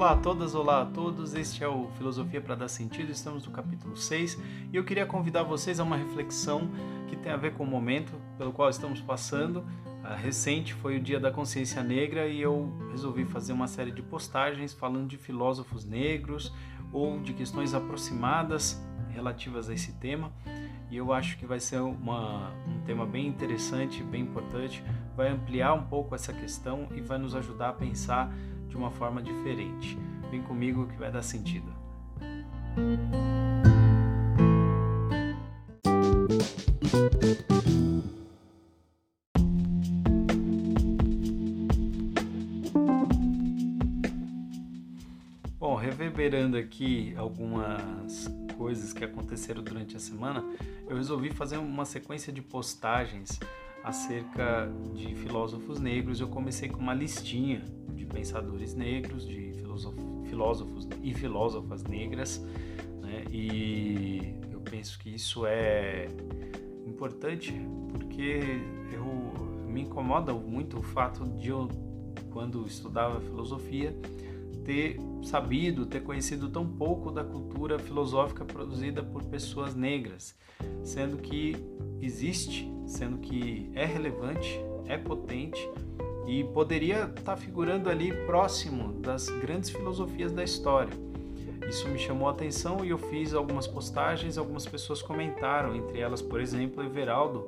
Olá a todas, olá a todos. Este é o Filosofia para dar sentido. Estamos no capítulo 6 e eu queria convidar vocês a uma reflexão que tem a ver com o momento pelo qual estamos passando. A recente foi o Dia da Consciência Negra e eu resolvi fazer uma série de postagens falando de filósofos negros ou de questões aproximadas relativas a esse tema. E eu acho que vai ser uma, um tema bem interessante, bem importante, vai ampliar um pouco essa questão e vai nos ajudar a pensar de uma forma diferente. Vem comigo que vai dar sentido. Bom, reverberando aqui algumas coisas que aconteceram durante a semana, eu resolvi fazer uma sequência de postagens acerca de filósofos negros. Eu comecei com uma listinha de pensadores negros, de filósofos e filósofas negras, né? e eu penso que isso é importante porque eu, me incomoda muito o fato de eu, quando estudava filosofia, ter sabido, ter conhecido tão pouco da cultura filosófica produzida por pessoas negras, sendo que existe, sendo que é relevante, é potente e poderia estar tá figurando ali próximo das grandes filosofias da história. Isso me chamou a atenção e eu fiz algumas postagens, algumas pessoas comentaram, entre elas, por exemplo, Everaldo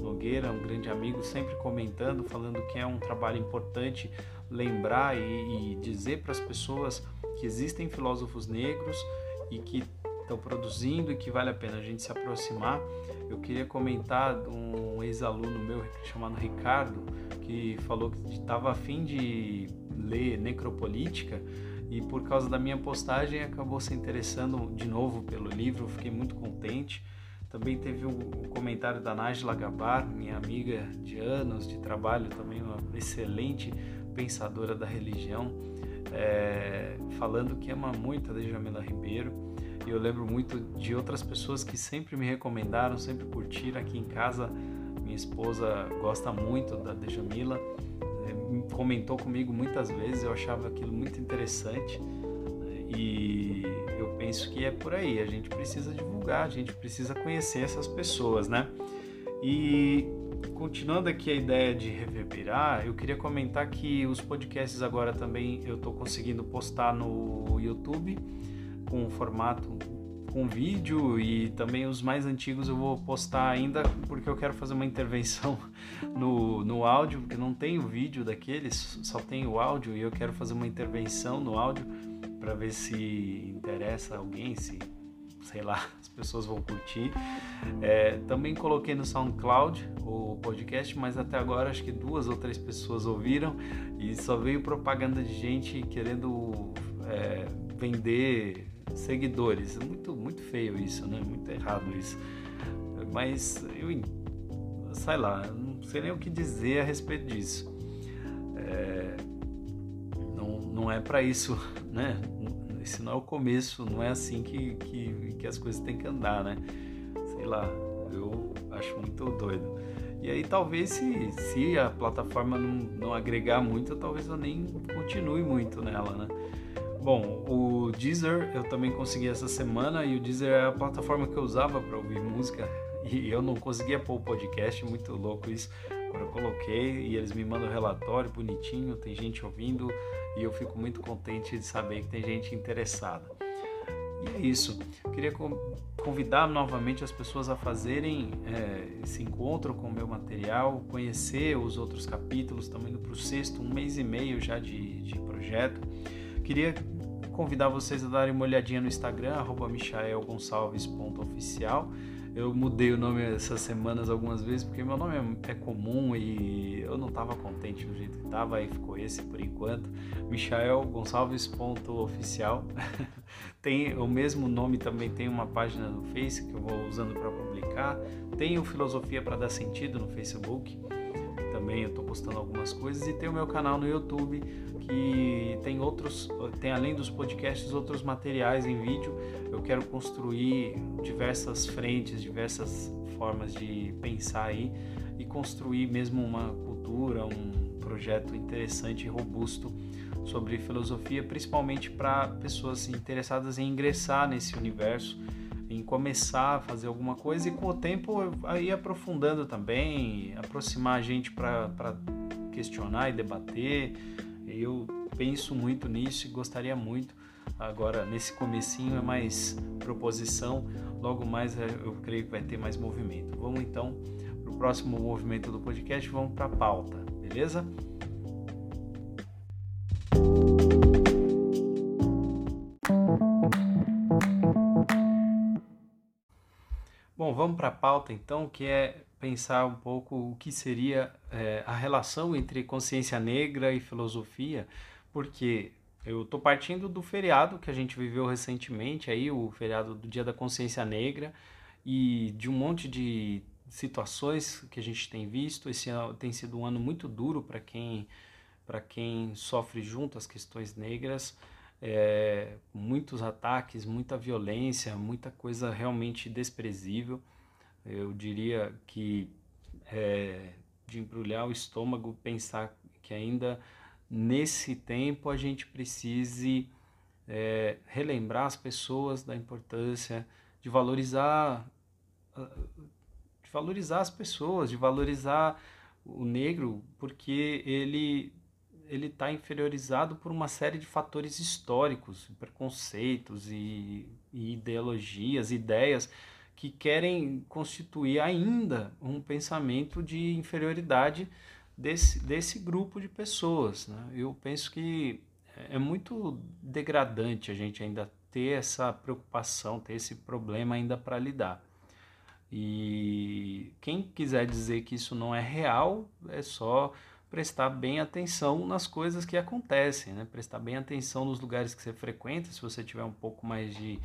Nogueira, um grande amigo, sempre comentando, falando que é um trabalho importante lembrar e, e dizer para as pessoas que existem filósofos negros e que estão produzindo e que vale a pena a gente se aproximar. Eu queria comentar um ex-aluno meu chamado Ricardo, que falou que estava afim de ler Necropolítica e por causa da minha postagem acabou se interessando de novo pelo livro, fiquei muito contente. Também teve um comentário da Nájila Gabar, minha amiga de anos de trabalho, também uma excelente pensadora da religião, é, falando que ama muito a Djamila Ribeiro. E eu lembro muito de outras pessoas que sempre me recomendaram, sempre curtiram aqui em casa. Minha esposa gosta muito da Djamila, é, comentou comigo muitas vezes, eu achava aquilo muito interessante. E eu penso que é por aí, a gente precisa divulgar, a gente precisa conhecer essas pessoas, né? E continuando aqui a ideia de reverberar, eu queria comentar que os podcasts agora também eu estou conseguindo postar no YouTube com formato com vídeo e também os mais antigos eu vou postar ainda porque eu quero fazer uma intervenção no, no áudio, porque não tem o vídeo daqueles, só tem o áudio e eu quero fazer uma intervenção no áudio para ver se interessa alguém, se sei lá, as pessoas vão curtir. É, também coloquei no SoundCloud o podcast, mas até agora acho que duas ou três pessoas ouviram e só veio propaganda de gente querendo é, vender seguidores. Muito, muito feio isso, né? Muito errado isso. Mas eu, sei lá, não sei nem o que dizer a respeito disso. É, não, não é para isso, né? esse não é o começo, não é assim que, que, que as coisas têm que andar, né? Sei lá, eu acho muito doido. E aí talvez se, se a plataforma não, não agregar muito, talvez eu nem continue muito nela, né? Bom, o Deezer eu também consegui essa semana e o Deezer é a plataforma que eu usava para ouvir música e eu não conseguia pôr o podcast, muito louco isso. Agora eu coloquei e eles me mandam relatório bonitinho, tem gente ouvindo e eu fico muito contente de saber que tem gente interessada. E é isso. Eu queria convidar novamente as pessoas a fazerem é, esse encontro com o meu material, conhecer os outros capítulos. Estamos indo para o sexto, um mês e meio já de, de projeto. Queria convidar vocês a darem uma olhadinha no Instagram, michaelgonçalves.oficial. Eu mudei o nome essas semanas algumas vezes porque meu nome é, é comum e eu não estava contente do jeito que estava, aí ficou esse por enquanto. Michael Gonçalves.oficial. tem o mesmo nome também, tem uma página no Face que eu vou usando para publicar. Tem o Filosofia para Dar Sentido no Facebook também eu estou postando algumas coisas e tem o meu canal no YouTube que tem outros, tem além dos podcasts outros materiais em vídeo. Eu quero construir diversas frentes, diversas formas de pensar aí e construir mesmo uma cultura, um projeto interessante e robusto sobre filosofia, principalmente para pessoas interessadas em ingressar nesse universo, em começar a fazer alguma coisa e com o tempo ir aprofundando também, aproximar a gente para questionar e debater. Eu penso muito nisso e gostaria muito. Agora, nesse comecinho é mais proposição, logo mais é, eu creio que vai ter mais movimento. Vamos então para o próximo movimento do podcast, vamos para a pauta, beleza? Bom, vamos para a pauta então, que é pensar um pouco o que seria é, a relação entre consciência negra e filosofia, porque eu estou partindo do feriado que a gente viveu recentemente, aí o feriado do Dia da Consciência Negra, e de um monte de situações que a gente tem visto. Esse tem sido um ano muito duro para quem, quem sofre junto às questões negras. É, muitos ataques, muita violência, muita coisa realmente desprezível. Eu diria que é de embrulhar o estômago pensar que ainda nesse tempo a gente precise é, relembrar as pessoas da importância de valorizar de valorizar as pessoas, de valorizar o negro, porque ele ele está inferiorizado por uma série de fatores históricos, preconceitos e, e ideologias, ideias que querem constituir ainda um pensamento de inferioridade desse, desse grupo de pessoas. Né? Eu penso que é muito degradante a gente ainda ter essa preocupação, ter esse problema ainda para lidar. E quem quiser dizer que isso não é real, é só prestar bem atenção nas coisas que acontecem, né? prestar bem atenção nos lugares que você frequenta. Se você tiver um pouco mais de.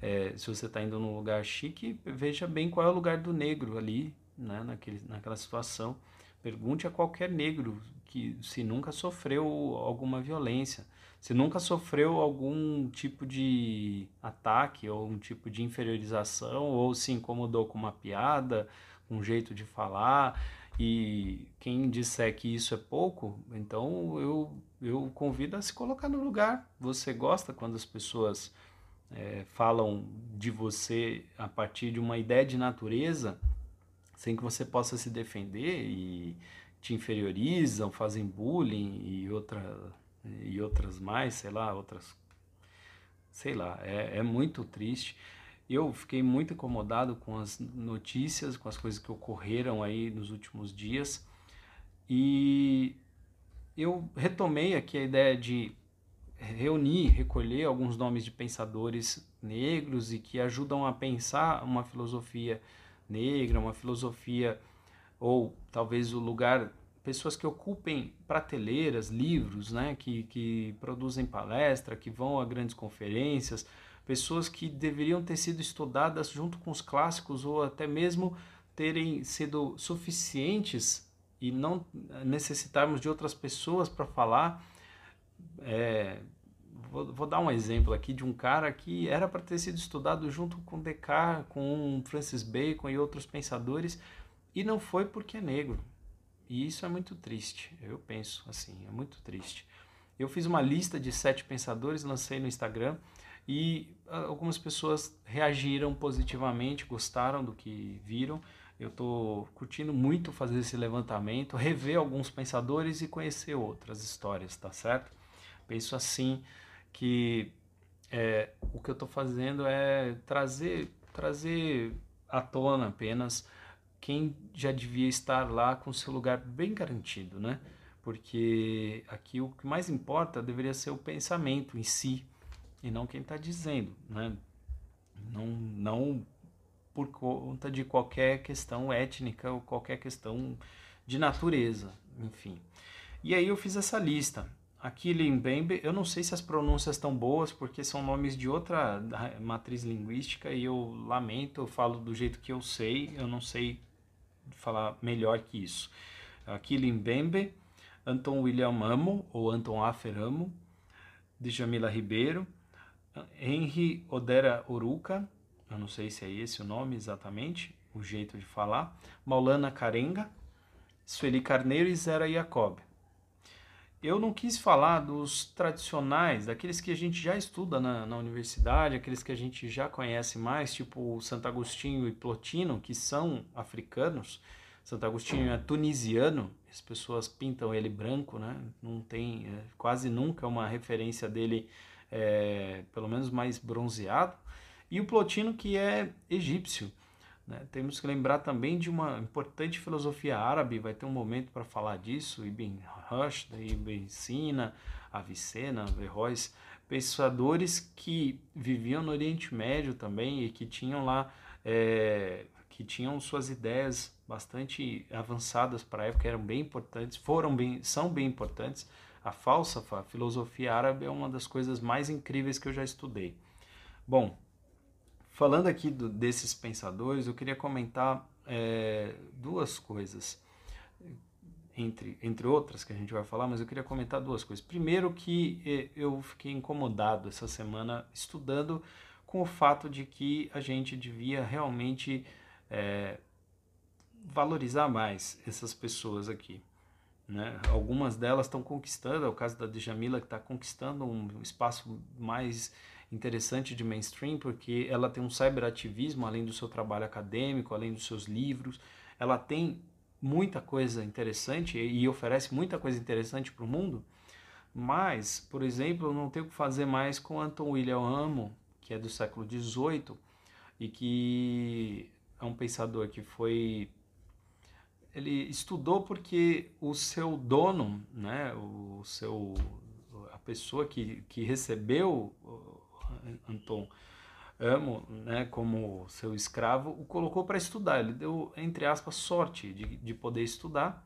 É, se você está indo num lugar chique, veja bem qual é o lugar do negro ali, né? Naquele, naquela situação. Pergunte a qualquer negro que se nunca sofreu alguma violência, se nunca sofreu algum tipo de ataque ou um tipo de inferiorização ou se incomodou com uma piada, um jeito de falar. E quem disser que isso é pouco, então eu, eu convido a se colocar no lugar. Você gosta quando as pessoas é, falam de você a partir de uma ideia de natureza? sem que você possa se defender e te inferiorizam, fazem bullying e, outra, e outras mais, sei lá, outras. Sei lá, é, é muito triste. Eu fiquei muito incomodado com as notícias, com as coisas que ocorreram aí nos últimos dias. E eu retomei aqui a ideia de reunir, recolher alguns nomes de pensadores negros e que ajudam a pensar uma filosofia negra, uma filosofia, ou talvez o lugar, pessoas que ocupem prateleiras, livros, né, que, que produzem palestra, que vão a grandes conferências, pessoas que deveriam ter sido estudadas junto com os clássicos ou até mesmo terem sido suficientes e não necessitarmos de outras pessoas para falar. É, Vou, vou, dar um exemplo aqui de um cara que era para ter sido estudado junto com Descartes, com Francis Bacon e outros pensadores, e não foi porque é negro. E isso é muito triste, eu penso assim, é muito triste. Eu fiz uma lista de sete pensadores, lancei no Instagram, e ah, algumas pessoas reagiram positivamente, gostaram do que viram. Eu estou curtindo muito fazer esse levantamento, rever alguns pensadores e conhecer outras histórias, tá certo? Penso assim, que é, o que eu estou fazendo é trazer, trazer à tona apenas quem já devia estar lá com seu lugar bem garantido, né? Porque aqui o que mais importa deveria ser o pensamento em si e não quem está dizendo, né? Não, não por conta de qualquer questão étnica ou qualquer questão de natureza, enfim. E aí eu fiz essa lista. Aqui Mbembe, eu não sei se as pronúncias estão boas, porque são nomes de outra matriz linguística e eu lamento, eu falo do jeito que eu sei, eu não sei falar melhor que isso. Aqui Mbembe, Anton William Amo, ou Anton Afer Amo, Djamila Ribeiro, Henry Odera Oruca, eu não sei se é esse o nome exatamente, o jeito de falar, Maulana Karenga, Sueli Carneiro e Zera Jacob. eu não quis falar dos tradicionais, daqueles que a gente já estuda na, na universidade, aqueles que a gente já conhece mais, tipo Santo Agostinho e Plotino, que são africanos. Santo Agostinho é tunisiano, as pessoas pintam ele branco, né? Não tem é, quase nunca uma referência dele, é, pelo menos mais bronzeado. E o Plotino, que é egípcio. Né? Temos que lembrar também de uma importante filosofia árabe, vai ter um momento para falar disso, Ibn Rushd, Ibn Sina, Avicena, Averroes, pensadores que viviam no Oriente Médio também e que tinham lá, é, que tinham suas ideias bastante avançadas para a época, eram bem importantes, foram bem, são bem importantes. A falsafa, a filosofia árabe é uma das coisas mais incríveis que eu já estudei. Bom, Falando aqui do, desses pensadores, eu queria comentar é, duas coisas, entre, entre outras que a gente vai falar, mas eu queria comentar duas coisas. Primeiro, que é, eu fiquei incomodado essa semana estudando com o fato de que a gente devia realmente é, valorizar mais essas pessoas aqui. Né? Algumas delas estão conquistando, é o caso da Djamila que está conquistando um espaço mais interessante de mainstream, porque ela tem um cyberativismo, além do seu trabalho acadêmico, além dos seus livros. Ela tem muita coisa interessante e oferece muita coisa interessante para o mundo. Mas, por exemplo, eu não tenho o que fazer mais com Anton William Amo, que é do século XVIII e que é um pensador que foi ele estudou porque o seu dono, né, o seu a pessoa que, que recebeu Anton Amo, né, como seu escravo, o colocou para estudar. Ele deu, entre aspas, sorte de, de poder estudar,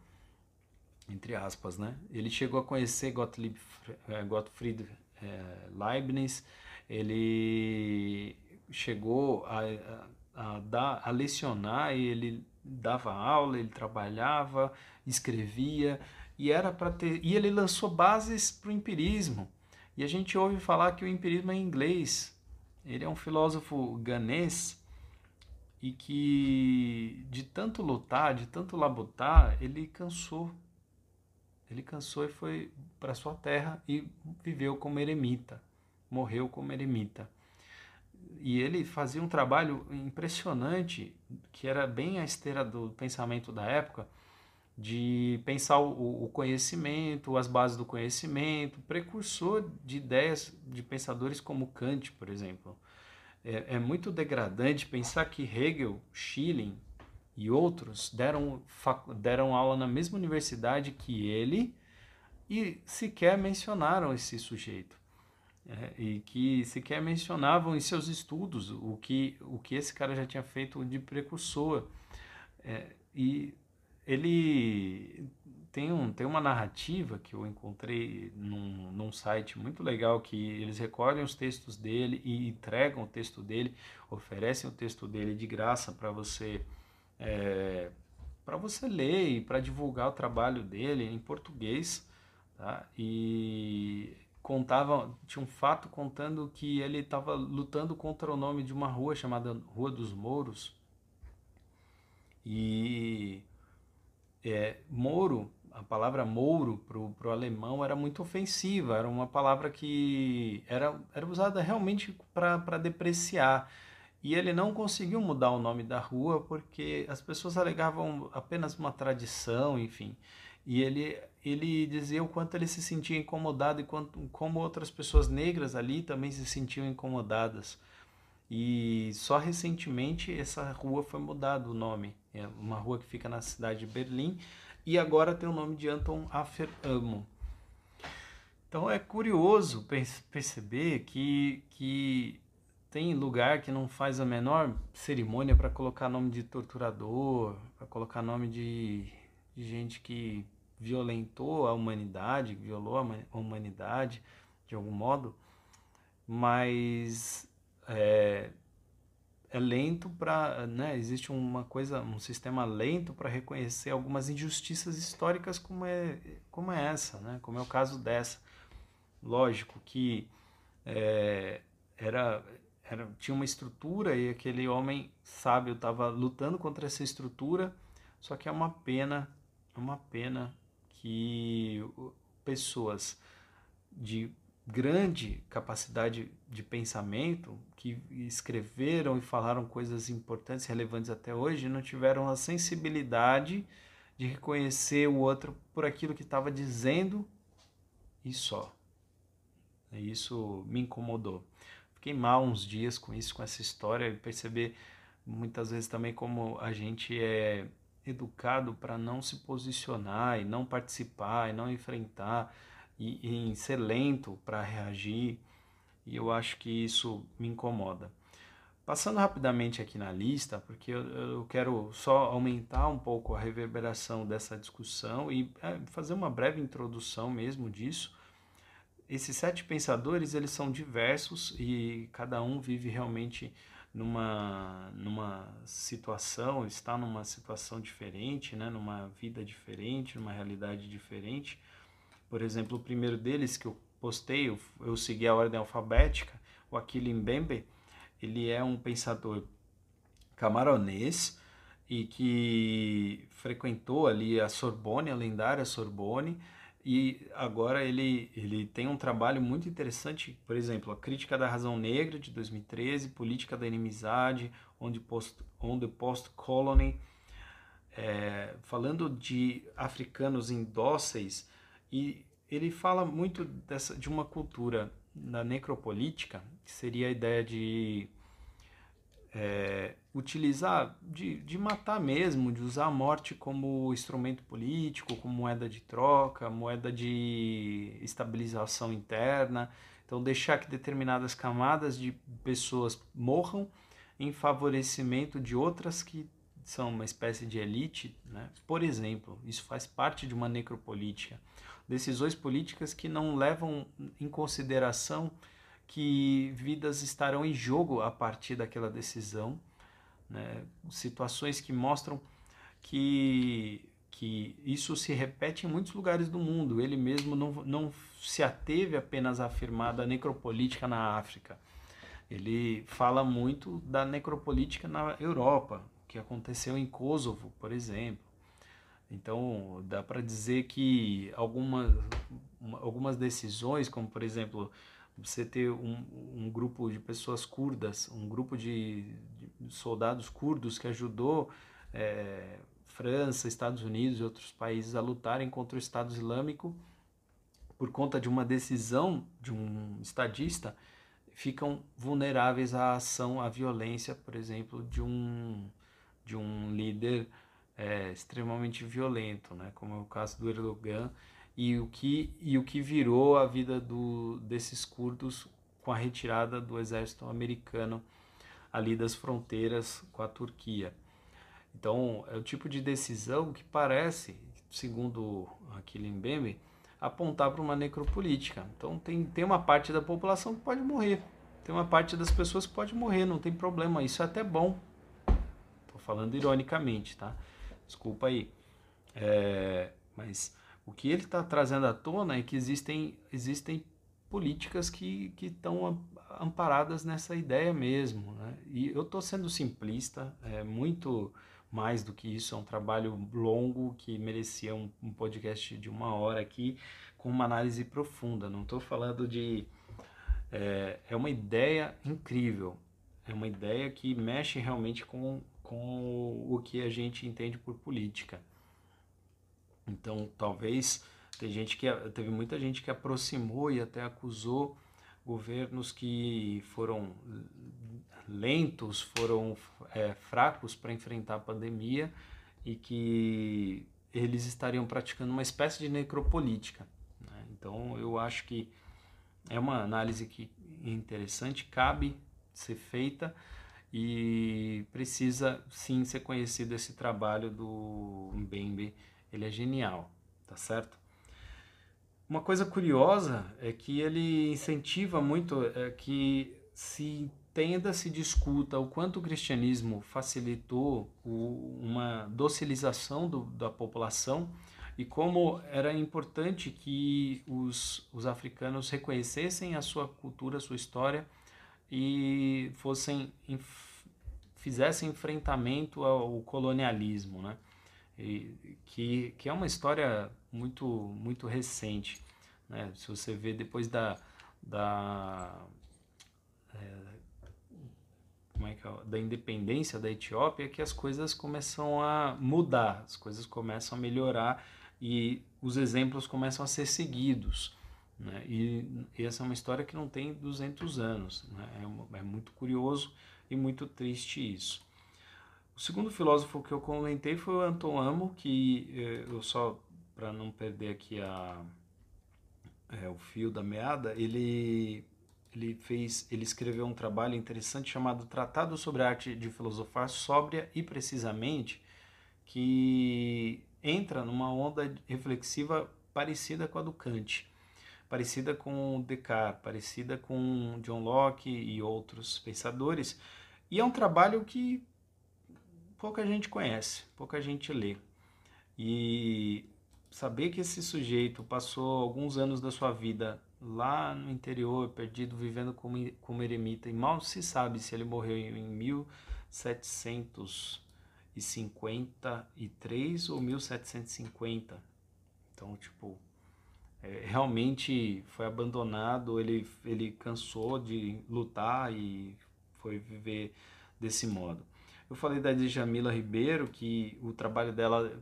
entre aspas, né? Ele chegou a conhecer Gottlieb, eh, Gottfried é, Leibniz, ele chegou a, a, a, dar, a lecionar e ele dava aula, ele trabalhava, escrevia e era para ter e ele lançou bases para o empirismo e a gente ouve falar que o empirismo é inglês. Ele é um filósofo ganês e que de tanto lutar, de tanto labutar, ele cansou. Ele cansou e foi para sua terra e viveu como eremita, morreu como eremita. E ele fazia um trabalho impressionante, que era bem a esteira do pensamento da época, de pensar o, o, conhecimento, as bases do conhecimento, precursor de ideias de pensadores como Kant, por exemplo. É, é muito degradante pensar que Hegel, Schelling e outros deram, deram aula na mesma universidade que ele e sequer mencionaram esse sujeito. É, e que sequer mencionavam em seus estudos o que, o que esse cara já tinha feito de precursor. É, e ele tem, um, tem uma narrativa que eu encontrei num, num site muito legal que eles recolhem os textos dele e entregam o texto dele, oferecem o texto dele de graça para você é, para você ler e para divulgar o trabalho dele em português, tá? E contava, tinha um fato contando que ele estava lutando contra o nome de uma rua chamada Rua dos Mouros. E é, Moro, a palavra Mouro para o alemão era muito ofensiva, era uma palavra que era, era usada realmente para depreciar. E ele não conseguiu mudar o nome da rua porque as pessoas alegavam apenas uma tradição, enfim. E ele, ele dizia o quanto ele se sentia incomodado e quanto, como outras pessoas negras ali também se sentiam incomodadas. E só recentemente essa rua foi mudado o nome. É uma rua que fica na cidade de Berlim e agora tem o nome de Anton Afer Amo. Então é curioso perceber que, que tem lugar que não faz a menor cerimônia para colocar nome de torturador, para colocar nome de, de gente que violentou a humanidade, violou a humanidade de algum modo, mas é, é lento para, né, existe uma coisa, um sistema lento para reconhecer algumas injustiças históricas como é, como é essa, né, como é o caso dessa. Lógico que é, era, era, tinha uma estrutura e aquele homem sábio estava lutando contra essa estrutura, só que é uma pena, é uma pena que pessoas de grande capacidade de pensamento que escreveram e falaram coisas importantes, relevantes até hoje, não tiveram a sensibilidade de reconhecer o outro por aquilo que estava dizendo e só. Isso me incomodou. Fiquei mal uns dias com isso, com essa história e perceber muitas vezes também como a gente é educado para não se posicionar e não participar e não enfrentar e, e em ser lento para reagir. E eu acho que isso me incomoda. Passando rapidamente aqui na lista, porque eu, eu quero só aumentar um pouco a reverberação dessa discussão e é, fazer uma breve introdução mesmo disso. Esses sete pensadores, eles são diversos e cada um vive realmente numa, numa situação, está numa situação diferente, né? numa vida diferente, numa realidade diferente. Por exemplo, o primeiro deles que eu postei, eu, eu segui a ordem alfabética, o Aquile Mbembe, ele é um pensador camaronês e que frequentou ali a Sorbonne, a lendária Sorbonne, e agora ele, ele tem um trabalho muito interessante, por exemplo, a Crítica da Razão Negra, de 2013, Política da Inimizade, On the Post, on the post Colony, é, falando de africanos indóceis, e ele fala muito dessa, de uma cultura na necropolítica, que seria a ideia de é, utilizar, de, de matar mesmo, de usar a morte como instrumento político, como moeda de troca, moeda de estabilização interna. Então, deixar que determinadas camadas de pessoas morram em favorecimento de outras que são uma espécie de elite. Né? Por exemplo, isso faz parte de uma necropolítica. Decisões políticas que não levam em consideração que vidas estarão em jogo a partir daquela decisão, né? situações que mostram que, que isso se repete em muitos lugares do mundo. Ele mesmo não, não se ateve apenas a afirmar da necropolítica na África. Ele fala muito da necropolítica na Europa, que aconteceu em Kosovo, por exemplo. Então, dá para dizer que algumas, algumas decisões, como por exemplo você ter um, um grupo de pessoas curdas, um grupo de soldados curdos que ajudou é, França, Estados Unidos e outros países a lutarem contra o Estado Islâmico por conta de uma decisão de um estadista, ficam vulneráveis à ação, à violência, por exemplo, de um, de um líder é, extremamente violento, né? como é o caso do Erdogan, e o que, e o que virou a vida do, desses curdos com a retirada do exército americano ali das fronteiras com a Turquia. Então, é o tipo de decisão que parece, segundo Aquile Mbembe, apontar para uma necropolítica. Então, tem, tem uma parte da população que pode morrer, tem uma parte das pessoas que pode morrer, não tem problema, isso é até bom. Estou falando ironicamente, tá? Desculpa aí. É, mas o que ele está trazendo à tona é que existem, existem políticas que estão amparadas nessa ideia mesmo. Né? E eu estou sendo simplista, é muito mais do que isso, é um trabalho longo que merecia um, um podcast de uma hora aqui com uma análise profunda. Não estou falando de. É, é uma ideia incrível, é uma ideia que mexe realmente com, com o que a gente entende por política. Então, talvez tem gente que teve muita gente que aproximou e até acusou governos que foram lentos, foram é, fracos para enfrentar a pandemia e que eles estariam praticando uma espécie de necropolítica. Né? Então, eu acho que é uma análise que interessante, cabe ser feita e precisa sim ser conhecido esse trabalho do Mbembe ele é genial, tá certo? Uma coisa curiosa é que ele incentiva muito é, que se entenda, se discuta o quanto o cristianismo facilitou uma docilização do, da população e como era importante que os, os africanos reconhecessem a sua cultura, a sua história e fossem fizessem enfrentamento ao colonialismo, né? e, que, que é uma história muito, muito recente. Né? Se você vê depois da, da é, como é que é, da independência da Etiópia que as coisas começam a mudar, as coisas começam a melhorar e os exemplos começam a ser seguidos. Né? E, e essa é uma história que não tem 200 anos. Né? É, é muito curioso e muito triste isso. O segundo filósofo que eu comentei foi o Anton Amo, que eh, eu só, para não perder aqui a, é, o fio da meada, ele ele fez, ele escreveu um trabalho interessante chamado Tratado sobre a Arte de Filosofar Sóbria e Precisamente, que entra numa onda reflexiva parecida com a do Kant, parecida com Descartes, parecida com John Locke e outros pensadores, e é um trabalho que pouca gente conhece, pouca gente lê. E saber que esse sujeito passou alguns anos da sua vida lá no interior, perdido, vivendo como, como eremita, e mal se sabe se ele morreu em, em 1753 ou 1750. Então, tipo, é, realmente foi abandonado, ele, ele cansou de lutar e foi viver desse modo. Eu falei da Djamila Ribeiro, que o trabalho dela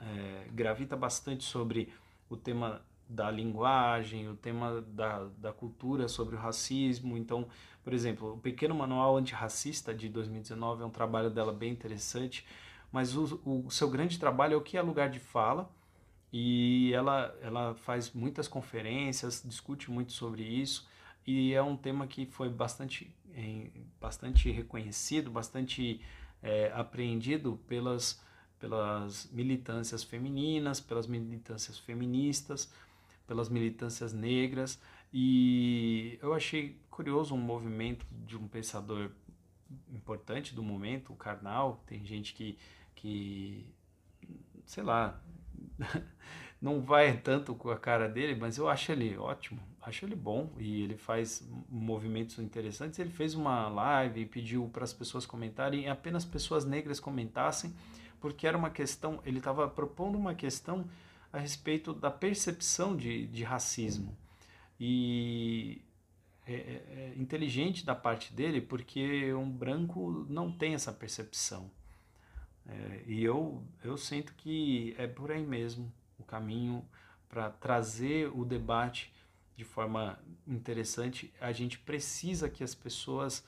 é, gravita bastante sobre o tema da linguagem, o tema da, da cultura sobre o racismo. Então, por exemplo, o Pequeno Manual Antirracista de 2019 é um trabalho dela bem interessante, mas o, o seu grande trabalho é o que é lugar de fala, e ela, ela faz muitas conferências, discute muito sobre isso, e é um tema que foi bastante, bastante reconhecido, bastante é, apreendido pelas, pelas militâncias femininas, pelas militâncias feministas, pelas militâncias negras e eu achei curioso um movimento de um pensador importante do momento, o Karnal. Tem gente que, que sei lá, não vai tanto com a cara dele, mas eu acho ele ótimo, acho ele bom e ele faz movimentos interessantes. Ele fez uma live e pediu para as pessoas comentarem, apenas pessoas negras comentassem, porque era uma questão, ele estava propondo uma questão a respeito da percepção de, de racismo. E é, é, é inteligente da parte dele porque um branco não tem essa percepção. É, e eu, eu sinto que é por aí mesmo o caminho para trazer o debate de forma interessante. A gente precisa que as pessoas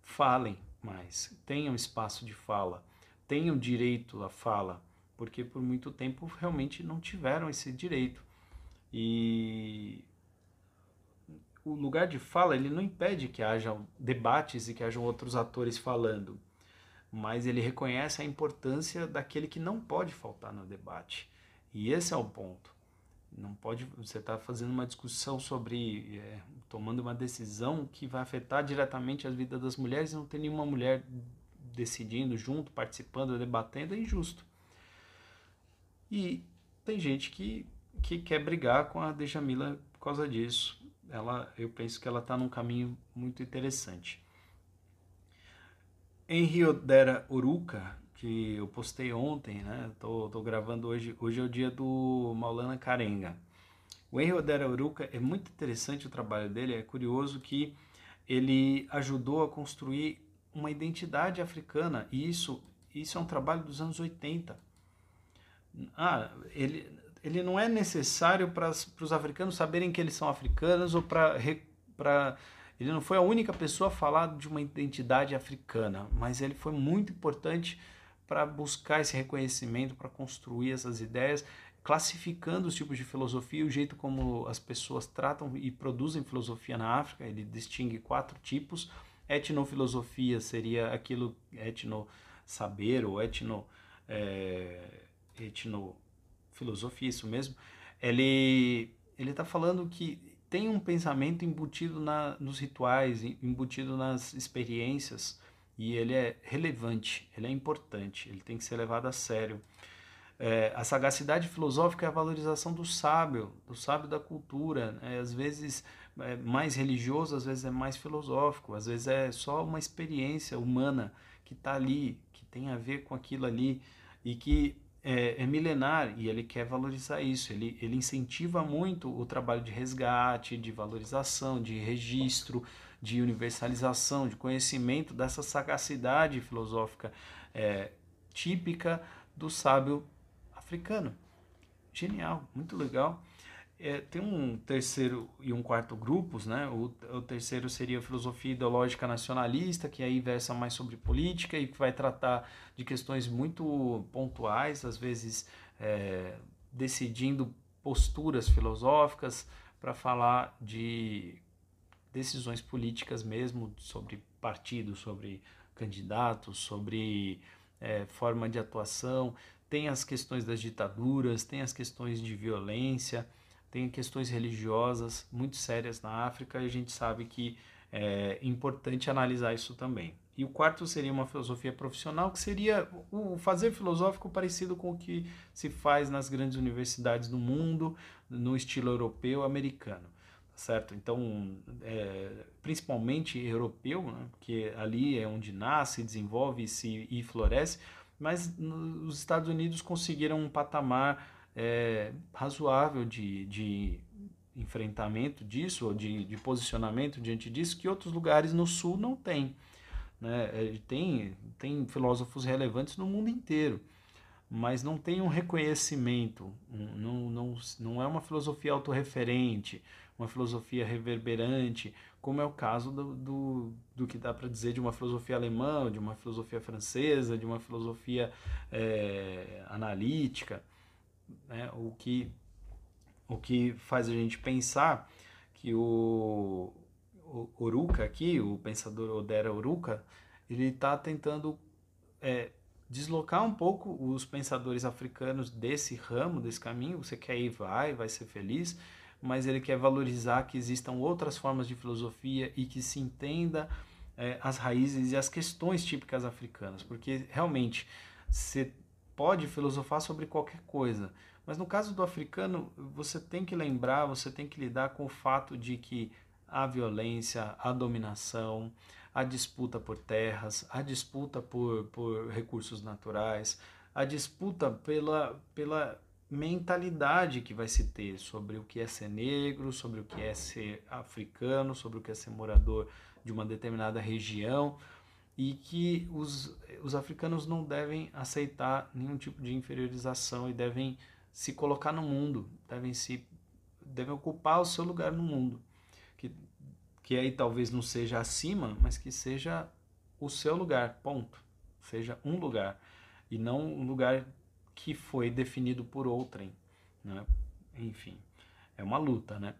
falem mais, tenham espaço de fala, tenham direito à fala porque por muito tempo realmente não tiveram esse direito. E o lugar de fala ele não impede que haja debates e que hajam outros atores falando, mas ele reconhece a importância daquele que não pode faltar no debate. E esse é o ponto. Não pode você estar tá fazendo uma discussão sobre é, tomando uma decisão que vai afetar diretamente a vida das mulheres e não tem nenhuma mulher decidindo junto, participando, debatendo é injusto. E tem gente que, que quer brigar com a Djamila por causa disso. Ela, eu penso que ela está num caminho muito interessante. Em Rio Dera Uruca, que eu postei ontem, né? Tô, tô gravando hoje. Hoje é o dia do Maulana Karenga. O Henry Odera Uruca é muito interessante o trabalho dele. É curioso que ele ajudou a construir uma identidade africana e isso, isso é um trabalho dos anos 80 ah, ele, ele não é necessário para os africanos saberem que eles são africanos ou para ele não foi a única pessoa a falar de uma identidade africana, mas ele foi muito importante para buscar esse reconhecimento, para construir essas ideias, classificando os tipos de filosofia, o jeito como as pessoas tratam e produzem filosofia na África. Ele distingue quatro tipos. Etnofilosofia seria aquilo etno saber ou etno é, etnofilosofia, isso mesmo, ele ele está falando que tem um pensamento embutido na, nos rituais, embutido nas experiências, e ele é relevante, ele é importante, ele tem que ser levado a sério. É, a sagacidade filosófica é a valorização do sábio, do sábio da cultura. Né? Às vezes é mais religioso, às vezes é mais filosófico, às vezes é só uma experiência humana que está ali, que tem a ver com aquilo ali, e que é, é, milenar e ele quer valorizar isso. Ele, ele incentiva muito o trabalho de resgate, de valorização, de registro, de universalização, de conhecimento dessa sagacidade filosófica é, típica do sábio africano. Genial, muito legal. É, tem um terceiro e um quarto grupos, né? O, o, terceiro seria a filosofia ideológica nacionalista, que aí versa mais sobre política e que vai tratar de questões muito pontuais, às vezes é, decidindo posturas filosóficas para falar de decisões políticas mesmo, sobre partidos, sobre candidatos, sobre é, forma de atuação. Tem as questões das ditaduras, tem as questões de violência tem questões religiosas muito sérias na África e a gente sabe que é importante analisar isso também. E o quarto seria uma filosofia profissional, que seria o fazer filosófico parecido com o que se faz nas grandes universidades do mundo, no estilo europeu americano, tá certo? Então, é, principalmente europeu, né? porque ali é onde nasce, desenvolve-se e floresce, mas nos Estados Unidos conseguiram um patamar é, razoável de, de enfrentamento disso, ou de, de posicionamento diante disso, que outros lugares no Sul não têm. Né? É, tem, tem filósofos relevantes no mundo inteiro, mas não tem um reconhecimento, não, não, não é uma filosofia autorreferente, uma filosofia reverberante, como é o caso do, do, do que dá para dizer de uma filosofia alemã, de uma filosofia francesa, de uma filosofia é, analítica né? o, que, o que faz a gente pensar que o, Oruka aqui, o pensador Odera Oruka, ele está tentando é, deslocar um pouco os pensadores africanos desse ramo, desse caminho. Você quer ir, vai, vai ser feliz, mas ele quer valorizar que existam outras formas de filosofia e que se entenda é, as raízes e as questões típicas africanas, porque realmente você pode filosofar sobre qualquer coisa, mas no caso do africano, você tem que lembrar, você tem que lidar com o fato de que a violência, a dominação, a disputa por terras, a disputa por, por recursos naturais, a disputa pela, pela mentalidade que vai se ter sobre o que é ser negro, sobre o que é ser africano, sobre o que é ser morador de uma determinada região e que os, os africanos não devem aceitar nenhum tipo de inferiorização e devem se colocar no mundo, devem se devem ocupar o seu lugar no mundo, que que aí talvez não seja acima, mas que seja o seu lugar, ponto. Seja um lugar e não um lugar que foi definido por outrem, né? Enfim, é uma luta, né?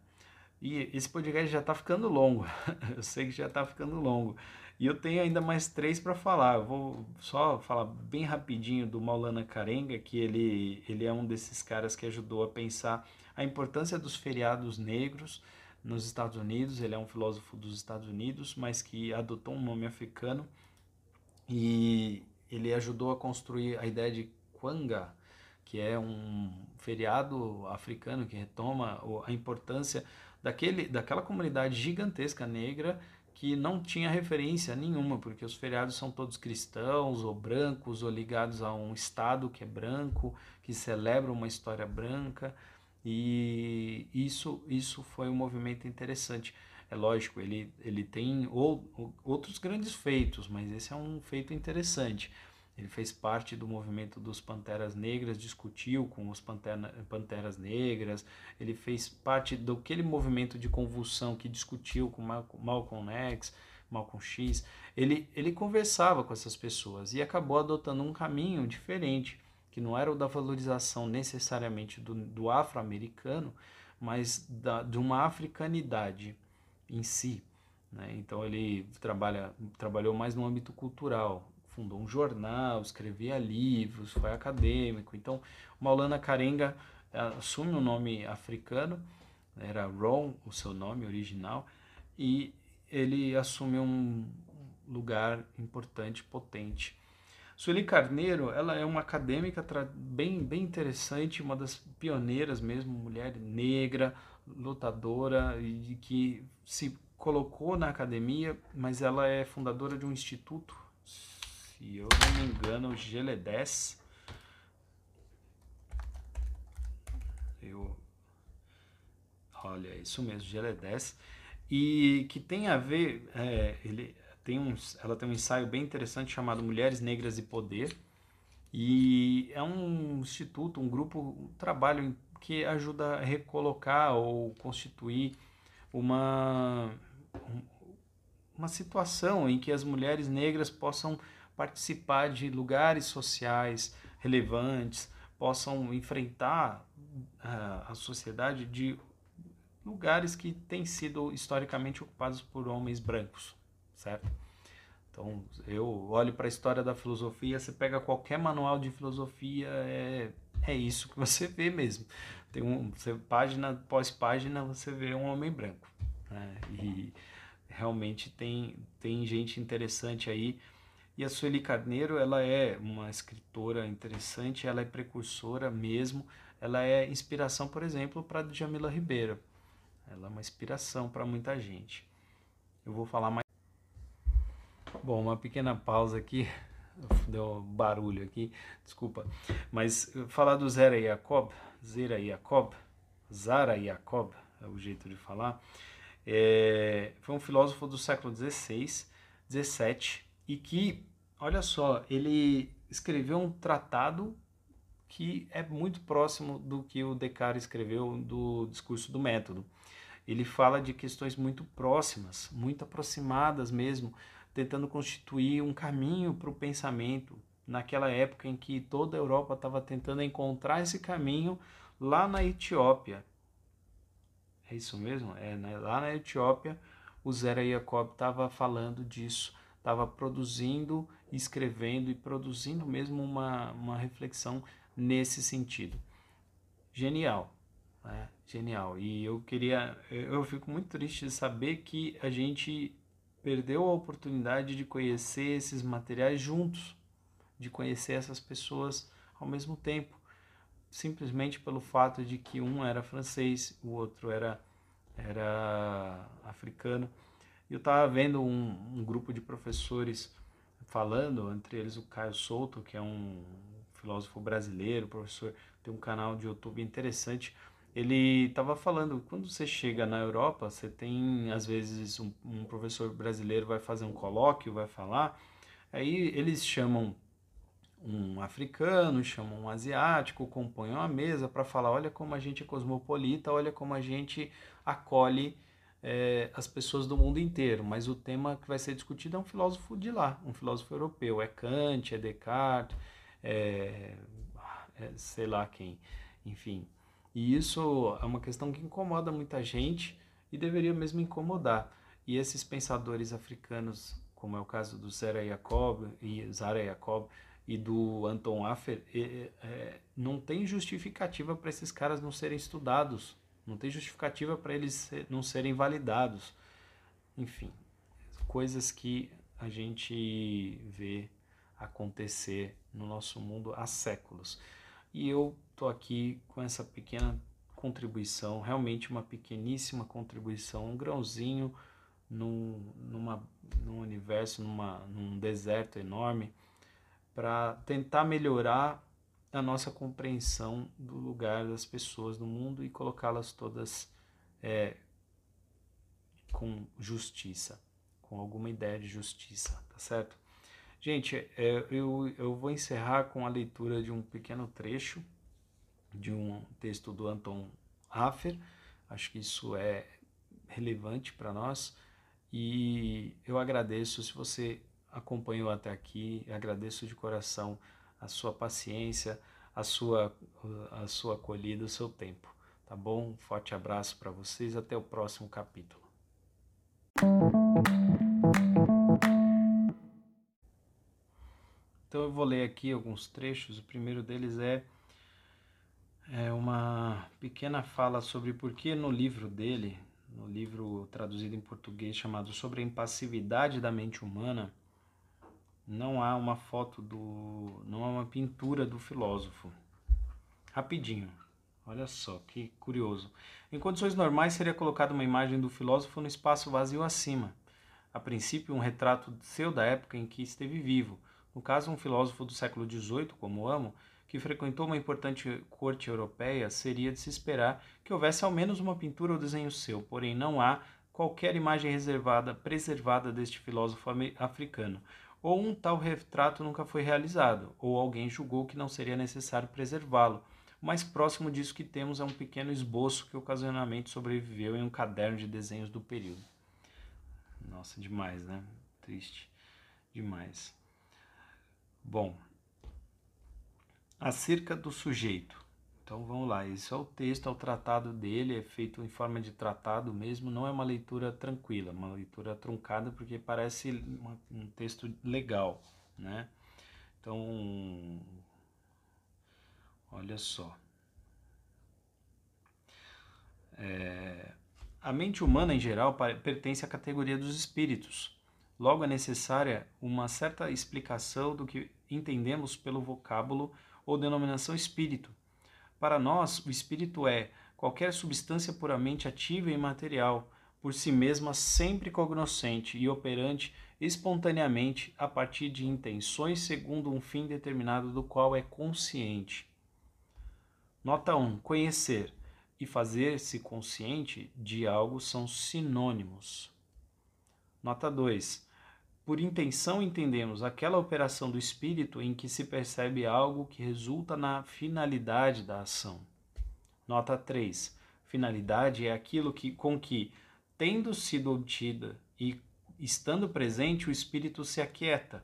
E esse podcast já está ficando longo. Eu sei que já está ficando longo. E eu tenho ainda mais três para falar. Eu vou só falar bem rapidinho do Maulana Karenga, que ele, ele é um desses caras que ajudou a pensar a importância dos feriados negros nos Estados Unidos. Ele é um filósofo dos Estados Unidos, mas que adotou um nome africano e ele ajudou a construir a ideia de Kwanga, que é um feriado africano que retoma a importância daquele, daquela comunidade gigantesca negra que não tinha referência nenhuma, porque os feriados são todos cristãos ou brancos ou ligados a um estado que é branco, que celebra uma história branca, e isso isso foi um movimento interessante. É lógico, ele, ele tem ou, outros grandes feitos, mas esse é um feito interessante. Ele fez parte do movimento dos Panteras Negras, discutiu com os Pantera, Panteras Negras, ele fez parte daquele movimento de convulsão que discutiu com Malcolm X, Malcolm X. Ele, ele conversava com essas pessoas e acabou adotando um caminho diferente, que não era o da valorização necessariamente do, do afro-americano, mas da, de uma africanidade em si. Né? Então ele trabalha, trabalhou mais no âmbito cultural, fundou um jornal, escrevia livros, foi acadêmico. Então, Maulana Karenga eh, assume um nome africano, era Ron, o seu nome original, e ele assume um lugar importante, potente. Sueli Carneiro, ela é uma acadêmica bem, bem interessante, uma das pioneiras mesmo, mulher negra, lutadora e que se colocou na academia, mas ela é fundadora de um instituto se eu não me engano, o Geledés. Eu, olha, é isso mesmo, Gelo 10. E que tem a ver, é, ele tem um, ela tem um ensaio bem interessante chamado Mulheres Negras e Poder. E é um instituto, um grupo, um trabalho que ajuda a recolocar ou constituir uma, uma situação em que as mulheres negras possam participar de lugares sociais relevantes, possam enfrentar uh, a sociedade de lugares que têm sido historicamente ocupados por homens brancos, certo? Então, eu olho para a história da filosofia, você pega qualquer manual de filosofia, é, é isso que você vê mesmo. Tem um, você, página após página, você vê um homem branco. Né? E realmente tem, tem gente interessante aí. E a Sueli Carneiro, ela é uma escritora interessante, ela é precursora mesmo, ela é inspiração, por exemplo, para Djamila Ribeiro. Ela é uma inspiração para muita gente. Eu vou falar mais. Bom, uma pequena pausa aqui, deu um barulho aqui, desculpa. Mas falar do Zera Jacob, Zera Jacob, Zara Jacob, é o jeito de falar. É, foi um filósofo do século XVI, XVII, e que, olha só, ele escreveu um tratado que é muito próximo do que o Descartes escreveu do discurso do método. Ele fala de questões muito próximas, muito aproximadas mesmo, tentando constituir um caminho para o pensamento naquela época em que toda a Europa estava tentando encontrar esse caminho lá na Etiópia, é isso mesmo? É, né? Lá na Etiópia, o Zera Jacob estava falando disso, estava produzindo, escrevendo e produzindo mesmo uma, uma reflexão nesse sentido. Genial, né? Genial. E eu queria, eu fico muito triste de saber que a gente perdeu a oportunidade de conhecer esses materiais juntos, de conhecer essas pessoas ao mesmo tempo simplesmente pelo fato de que um era francês, o outro era, era africano. Eu estava vendo um, um, grupo de professores falando, entre eles o Caio Souto, que é um filósofo brasileiro, professor, tem um canal de YouTube interessante. Ele estava falando, quando você chega na Europa, você tem, às vezes, um, um professor brasileiro vai fazer um colóquio, vai falar, aí eles chamam um africano, chamam um asiático, compõem uma mesa para falar: olha como a gente é cosmopolita, olha como a gente acolhe é, as pessoas do mundo inteiro. Mas o tema que vai ser discutido é um filósofo de lá, um filósofo europeu. É Kant, é Descartes, é, é sei lá quem, enfim. E isso é uma questão que incomoda muita gente e deveria mesmo incomodar. E esses pensadores africanos, como é o caso do Zara Jacob e Zara Jacob, e do Anton Affer, é, é, não tem justificativa para esses caras não serem estudados, não tem justificativa para eles não serem validados. Enfim, coisas que a gente vê acontecer no nosso mundo há séculos. E eu tô aqui com essa pequena contribuição, realmente uma pequeníssima contribuição, um grãozinho num, numa, num universo, numa, num deserto enorme para tentar melhorar a nossa compreensão do lugar das pessoas no mundo e colocá-las todas é, com justiça, com alguma ideia de justiça, tá certo? Gente, é, eu, eu vou encerrar com a leitura de um pequeno trecho de um texto do Anton Hafer. Acho que isso é relevante para nós e eu agradeço se você acompanhou até aqui. Agradeço de coração a sua paciência, a sua, a sua acolhida, o seu tempo. Tá bom? Um forte abraço para vocês. Até o próximo capítulo. Então eu vou ler aqui alguns trechos. O primeiro deles é, é uma pequena fala sobre por que no livro dele, no livro traduzido em português chamado Sobre a Impassividade da Mente Humana, não há uma foto do. não há uma pintura do filósofo. Rapidinho. Olha só, que curioso. Em condições normais seria colocada uma imagem do filósofo no espaço vazio acima. A princípio, um retrato seu da época em que esteve vivo. No caso, um filósofo do século XVIII, como amo, que frequentou uma importante corte europeia, seria de se esperar que houvesse ao menos uma pintura ou desenho seu, porém não há qualquer imagem reservada, preservada deste filósofo africano. Ou um tal retrato nunca foi realizado, ou alguém julgou que não seria necessário preservá-lo. O mais próximo disso que temos é um pequeno esboço que ocasionalmente sobreviveu em um caderno de desenhos do período. Nossa, demais, né? Triste. Demais. Bom, acerca do sujeito. Então vamos lá, esse é o texto, é o tratado dele, é feito em forma de tratado mesmo, não é uma leitura tranquila, uma leitura truncada porque parece uma, um texto legal, né? Então, olha só. É, a mente humana em geral pertence à categoria dos espíritos. Logo é necessária uma certa explicação do que entendemos pelo vocábulo ou denominação espírito. Para nós, o espírito é qualquer substância puramente ativa e material, por si mesma sempre cognoscente e operante espontaneamente a partir de intenções segundo um fim determinado do qual é consciente. Nota 1. Conhecer e fazer-se consciente de algo são sinônimos. Nota 2. Por intenção entendemos aquela operação do espírito em que se percebe algo que resulta na finalidade da ação. Nota 3. Finalidade é aquilo que, com que, tendo sido obtida e estando presente, o espírito se aquieta,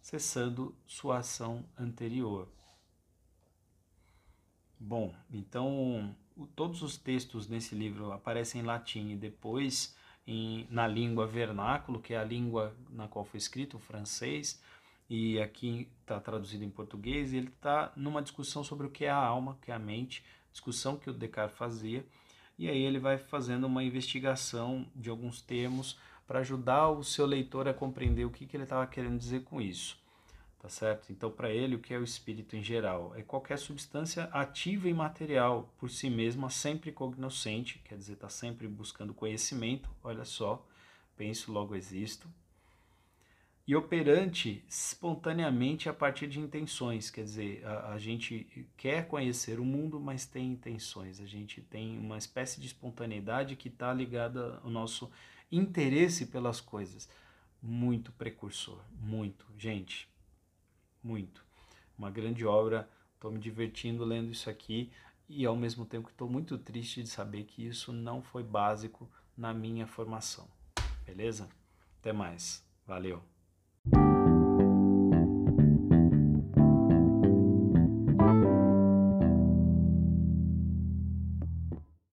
cessando sua ação anterior. Bom, então todos os textos nesse livro aparecem em latim e depois em, na língua vernáculo, que é a língua na qual foi escrito, o francês, e aqui está traduzido em português, ele está numa discussão sobre o que é a alma, o que é a mente, discussão que o Descartes fazia, e aí ele vai fazendo uma investigação de alguns termos para ajudar o seu leitor a compreender o que, que ele estava querendo dizer com isso tá certo? Então, para ele, o que é o espírito em geral? É qualquer substância ativa e material, por si mesma, sempre cognoscente, quer dizer, está sempre buscando conhecimento, olha só, penso, logo existo, e operante espontaneamente a partir de intenções, quer dizer, a, a, gente quer conhecer o mundo, mas tem intenções, a gente tem uma espécie de espontaneidade que está ligada ao nosso interesse pelas coisas. Muito precursor, muito. Gente, muito. Uma grande obra, estou me divertindo lendo isso aqui e ao mesmo tempo estou muito triste de saber que isso não foi básico na minha formação. Beleza? Até mais. Valeu.